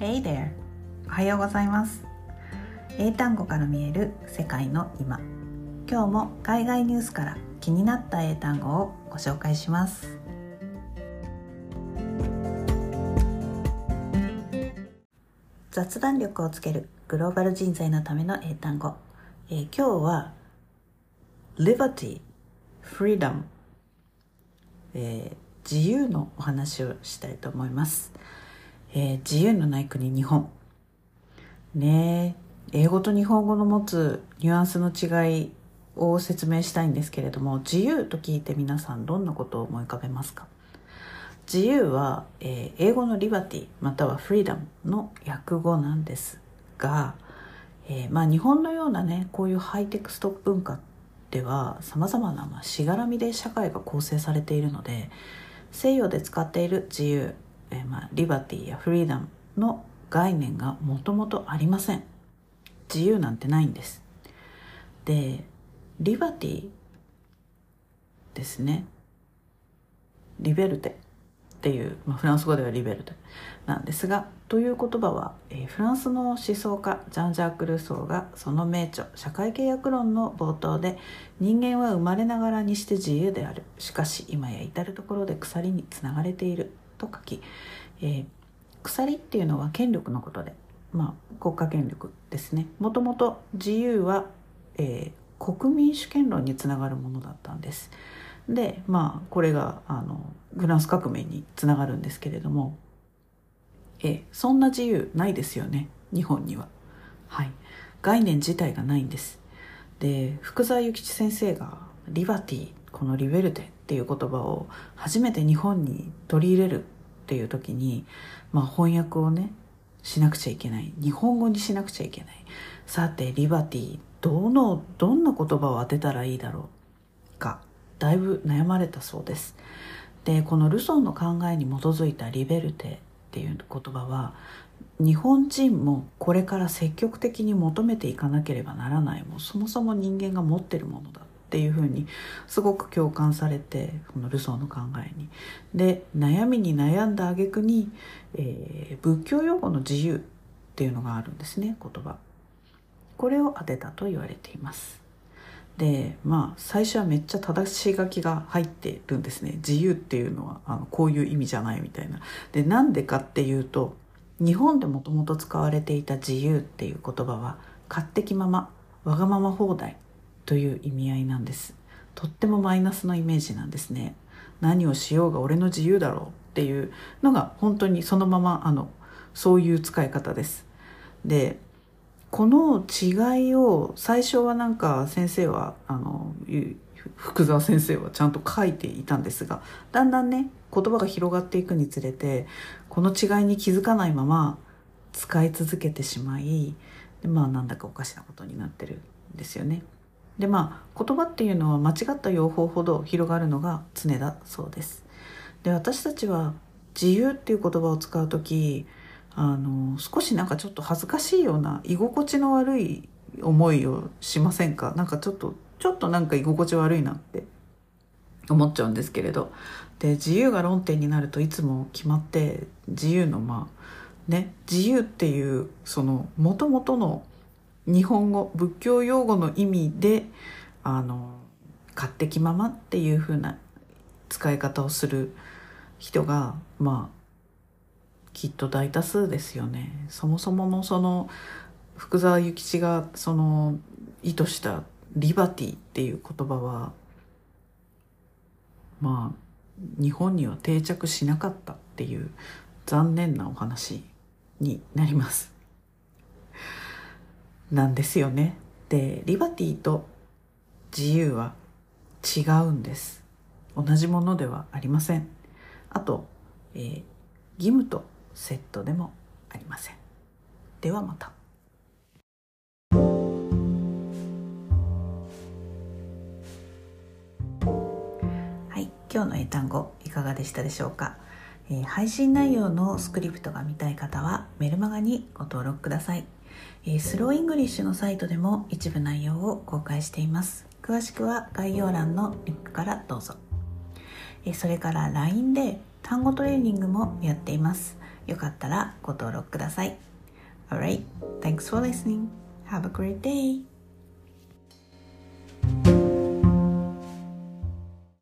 Hey there! おはようございます。英単語から見える世界の今。今日も海外ニュースから気になった英単語をご紹介します。雑談力をつけるグローバル人材のための英単語、えー、今日は Liberty Freedom、えー、自由のお話をしたいと思います、えー、自由のない国日本。ね英語と日本語の持つニュアンスの違いを説明したいんですけれども自由と聞いて皆さんどんなことを思い浮かべますか？自由は、えー、英語のリバティまたはフリーダムの訳語なんですが、えー、まあ、日本のようなねこういうハイテクスト文化ではさまざまな、まあ、しがらみで社会が構成されているので西洋で使っている自由、えー、まあ、リバティやフリーダムの概念がもともとありません。自由なんてないんです。でリバティですね。リベルテっていう、まあ、フランス語ではリベルテなんですがという言葉は、えー、フランスの思想家ジャン・ジャーク・ルーソーがその名著「社会契約論」の冒頭で人間は生まれながらにして自由である。しかし今や至る所で鎖につながれている。と書き、えー、鎖っていうのは権力のことで、まあ、国家権力ですねもともと自由は、えー、国民主権論につながるものだったんです。でまあこれがあのフランス革命につながるんですけれどもえそんな自由ないですよね日本には。はい概念自体がないんです。で福沢諭吉先生が「リバティこのリベルテ」っていう言葉を初めて日本に取り入れるっていう時に、まあ、翻訳をねしなくちゃいけない。日本語にしなくちゃいけない。さてリバティどのどんな言葉を当てたらいいだろうか。だいぶ悩まれたそうです。でこのルソンの考えに基づいたリベルテっていう言葉は日本人もこれから積極的に求めていかなければならないもうそもそも人間が持ってるものだっていうふうにすごく共感されてこのルソーの考えに。で悩みに悩んだ挙句に、えー、仏教用語の自由っていうのがあるんですね言葉。これを当てたと言われています。でまあ最初はめっちゃ正し書きが入ってるんですね自由っていうのはあのこういう意味じゃないみたいな。でなんでかっていうと日本でもともと使われていた自由っていう言葉は勝手気ままわがまま放題という意味合いなんです。とってもマイナスのイメージなんですね。何をしようが俺の自由だろうっていうのが本当にそのままあのそういう使い方です。でこの違いを最初はなんか先生はあの福沢先生はちゃんと書いていたんですがだんだんね言葉が広がっていくにつれてこの違いに気づかないまま使い続けてしまいでまあなんだかおかしなことになってるんですよね。でまあ言葉っていうのは間違った用法ほど広がるのが常だそうです。で私たちは自由っていう言葉を使う時あの少しなんかちょっと恥ずかしいような居心地の悪い思いをしませんか？なんかちょっとちょっとなんか居心地悪いなって思っちゃうんですけれどで自由が論点になるといつも決まって自由のまあね自由っていうそのもともとの日本語仏教用語の意味であの勝手気ままっていう風な使い方をする人がまあきっと大多数ですよね。そもそものその福沢諭吉がその意図したリバティっていう言葉はまあ日本には定着しなかったっていう残念なお話になります。なんですよね。で、リバティと自由は違うんです。同じものではありません。あと、えー、義務とセットでもありません。ではまた。はい、今日の英単語いかがでしたでしょうか？えー、配信内容のスクリプトが見たい方はメルマガにご登録ください。スローイングリッシュのサイトでも一部内容を公開しています詳しくは概要欄のリンクからどうぞそれから LINE で単語トレーニングもやっていますよかったらご登録ください Alright, thanks for listening. Have a great day.